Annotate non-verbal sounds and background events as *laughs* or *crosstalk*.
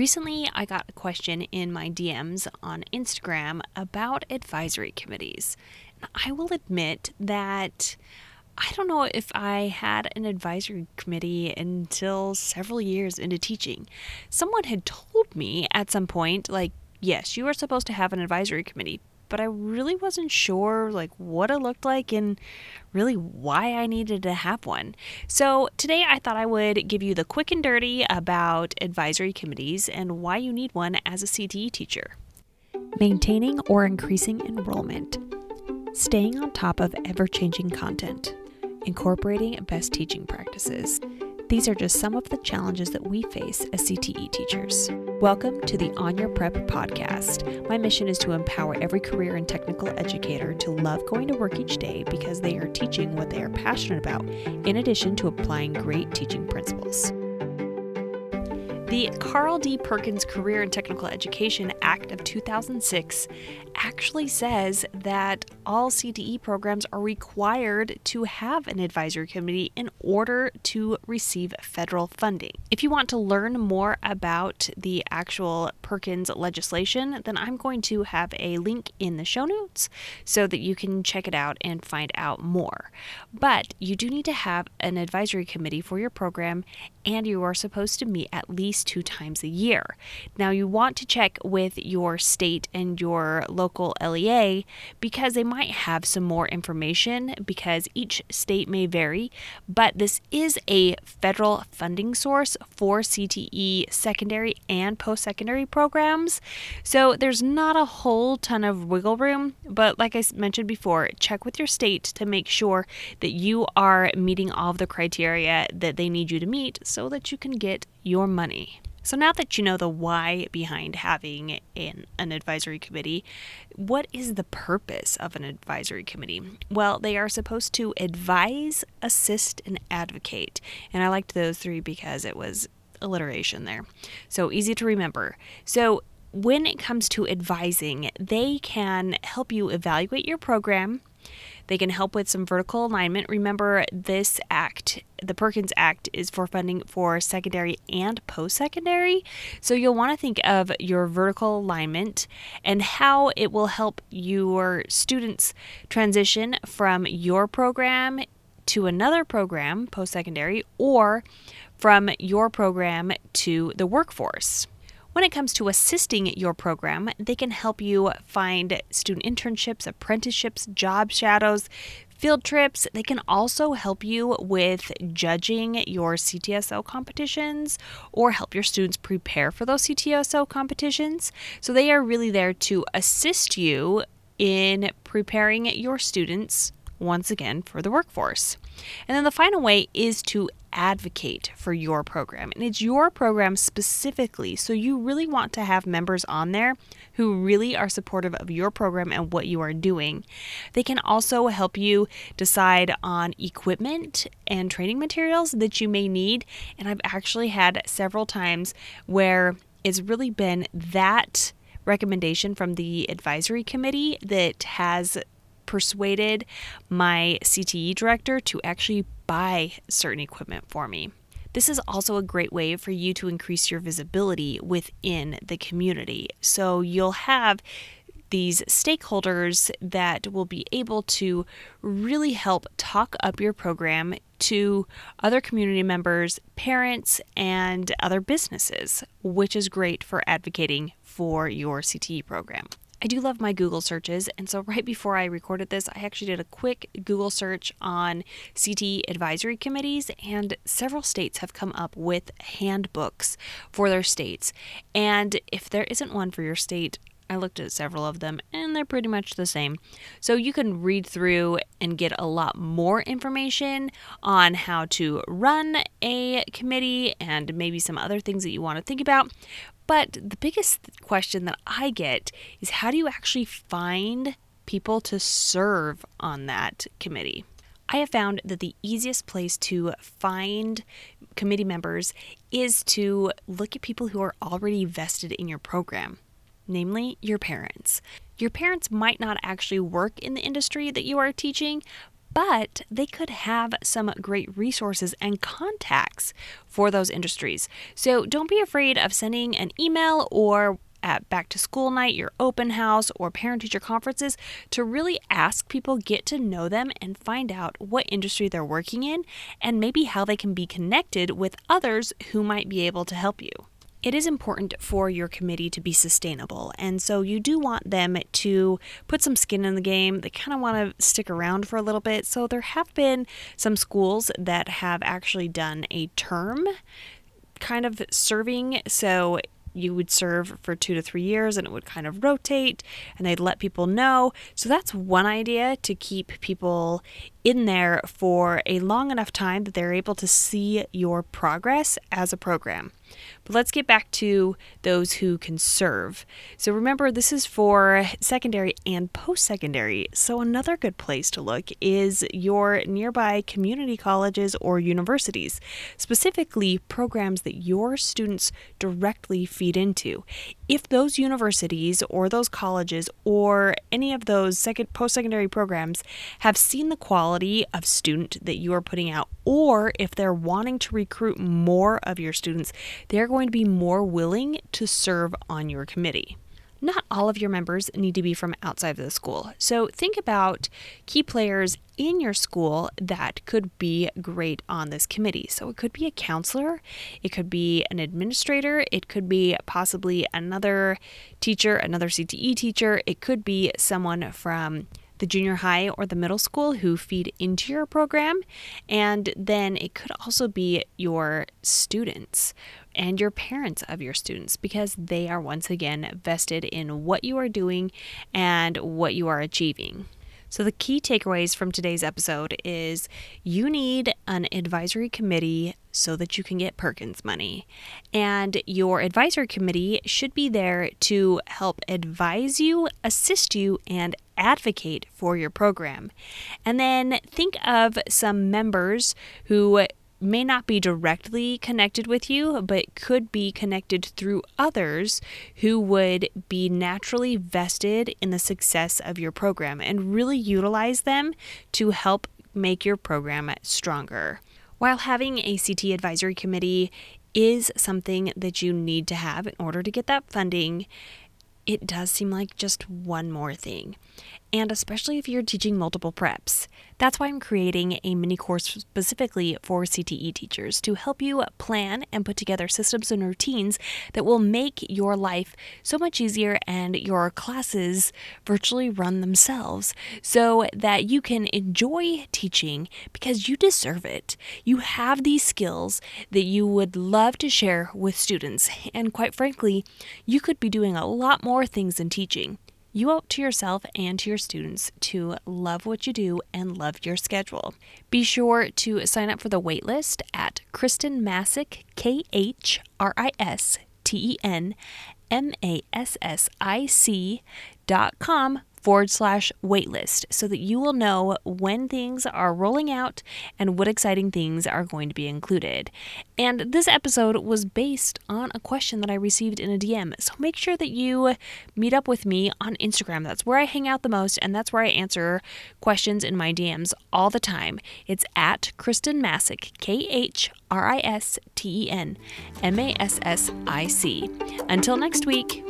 Recently, I got a question in my DMs on Instagram about advisory committees. I will admit that I don't know if I had an advisory committee until several years into teaching. Someone had told me at some point, like, yes, you are supposed to have an advisory committee, but I really wasn't sure like what it looked like and really why I needed to have one. So today I thought I would give you the quick and dirty about advisory committees and why you need one as a CTE teacher. Maintaining or increasing enrollment. Staying on top of ever changing content. Incorporating best teaching practices these are just some of the challenges that we face as CTE teachers. Welcome to the On Your Prep podcast. My mission is to empower every career and technical educator to love going to work each day because they are teaching what they are passionate about, in addition to applying great teaching principles. The Carl D. Perkins Career and Technical Education Act of 2006 actually says that all CTE programs are required to have an advisory committee in order to receive federal funding. If you want to learn more about the actual Perkins legislation, then I'm going to have a link in the show notes so that you can check it out and find out more. But you do need to have an advisory committee for your program, and you are supposed to meet at least two times a year. Now, you want to check with your state and your local LEA because they might have some more information because each state may vary, but this is a federal funding source for CTE secondary and post secondary programs. So there's not a whole ton of wiggle room, but like I mentioned before, check with your state to make sure that you are meeting all of the criteria that they need you to meet so that you can get your money. So, now that you know the why behind having an, an advisory committee, what is the purpose of an advisory committee? Well, they are supposed to advise, assist, and advocate. And I liked those three because it was alliteration there. So, easy to remember. So, when it comes to advising, they can help you evaluate your program they can help with some vertical alignment. Remember, this act, the Perkins Act, is for funding for secondary and post secondary. So you'll want to think of your vertical alignment and how it will help your students transition from your program to another program, post secondary, or from your program to the workforce. When it comes to assisting your program, they can help you find student internships, apprenticeships, job shadows, field trips. They can also help you with judging your CTSO competitions or help your students prepare for those CTSO competitions. So they are really there to assist you in preparing your students once again for the workforce. And then the final way is to advocate for your program. And it's your program specifically. So you really want to have members on there who really are supportive of your program and what you are doing. They can also help you decide on equipment and training materials that you may need. And I've actually had several times where it's really been that recommendation from the advisory committee that has persuaded my CTE director to actually buy certain equipment for me. This is also a great way for you to increase your visibility within the community. So you'll have these stakeholders that will be able to really help talk up your program to other community members, parents, and other businesses, which is great for advocating for your CTE program. I do love my Google searches, and so *laughs* right before I recorded this, I actually did a quick Google search on CTE advisory committees, and several states have come up with handbooks for their states. And if there isn't one for your state, I looked at several of them and they're pretty much the same. So you can read through and get a lot more information on how to run a committee and maybe some other things that you want to think about. But the biggest question that I get is how do you actually find people to serve on that committee? I have found that the easiest place to find committee members is to look at people who are already vested in your program, namely your parents. Your parents might not actually work in the industry that you are teaching, but they could have some great resources and contacts for those industries. So don't be afraid of sending an email or at back to school night, your open house, or parent teacher conferences to really ask people, get to know them, and find out what industry they're working in and maybe how they can be connected with others who might be able to help you. It is important for your committee to be sustainable, and so you do want them to put some skin in the game. They kind of want to stick around for a little bit. So, there have been some schools that have actually done a term kind of serving. So, you would serve for two to three years and it would kind of rotate and they'd let people know. So that's one idea to keep people in there for a long enough time that they're able to see your progress as a program. But let's get back to those who can serve. So remember, this is for secondary and post secondary. So another good place to look is your nearby community colleges or universities, specifically programs that your students directly feed into. If those universities or those colleges or any of those second post secondary programs have seen the quality of student that you are putting out, or if they're wanting to recruit more of your students, they're going to be more willing to serve on your committee. Not all of your members need to be from outside of the school. So think about key players in your school that could be great on this committee. So it could be a counselor, it could be an administrator, it could be possibly another teacher, another CTE teacher, it could be someone from the junior high or the middle school who feed into your program. And then it could also be your students and your parents of your students because they are once again vested in what you are doing and what you are achieving. So, the key takeaways from today's episode is you need an advisory committee so that you can get Perkins money. And your advisory committee should be there to help advise you, assist you, and advocate for your program. And then think of some members who may not be directly connected with you, but could be connected through others who would be naturally vested in the success of your program and really utilize them to help make your program stronger. While having a CT advisory committee is something that you need to have in order to get that funding, it does seem like just one more thing and especially if you're teaching multiple preps. That's why I'm creating a mini course specifically for CTE teachers to help you plan and put together systems and routines that will make your life so much easier and your classes virtually run themselves so that you can enjoy teaching because you deserve it. You have these skills that you would love to share with students, and quite frankly, you could be doing a lot more things than teaching. You owe to yourself and to your students to love what you do and love your schedule. Be sure to sign up for the waitlist at Khristen Massic, K H R I S T E N M A S S I C dot com forward slash waitlist so that you will know when things are rolling out and what exciting things are going to be included. And this episode was based on a question that I received in a DM. So make sure that you meet up with me on Instagram. That's where I hang out the most and that's where I answer questions in my DMs all the time. It's at Khristen Massic, K H R I S T E N M A S S I C. Until next week.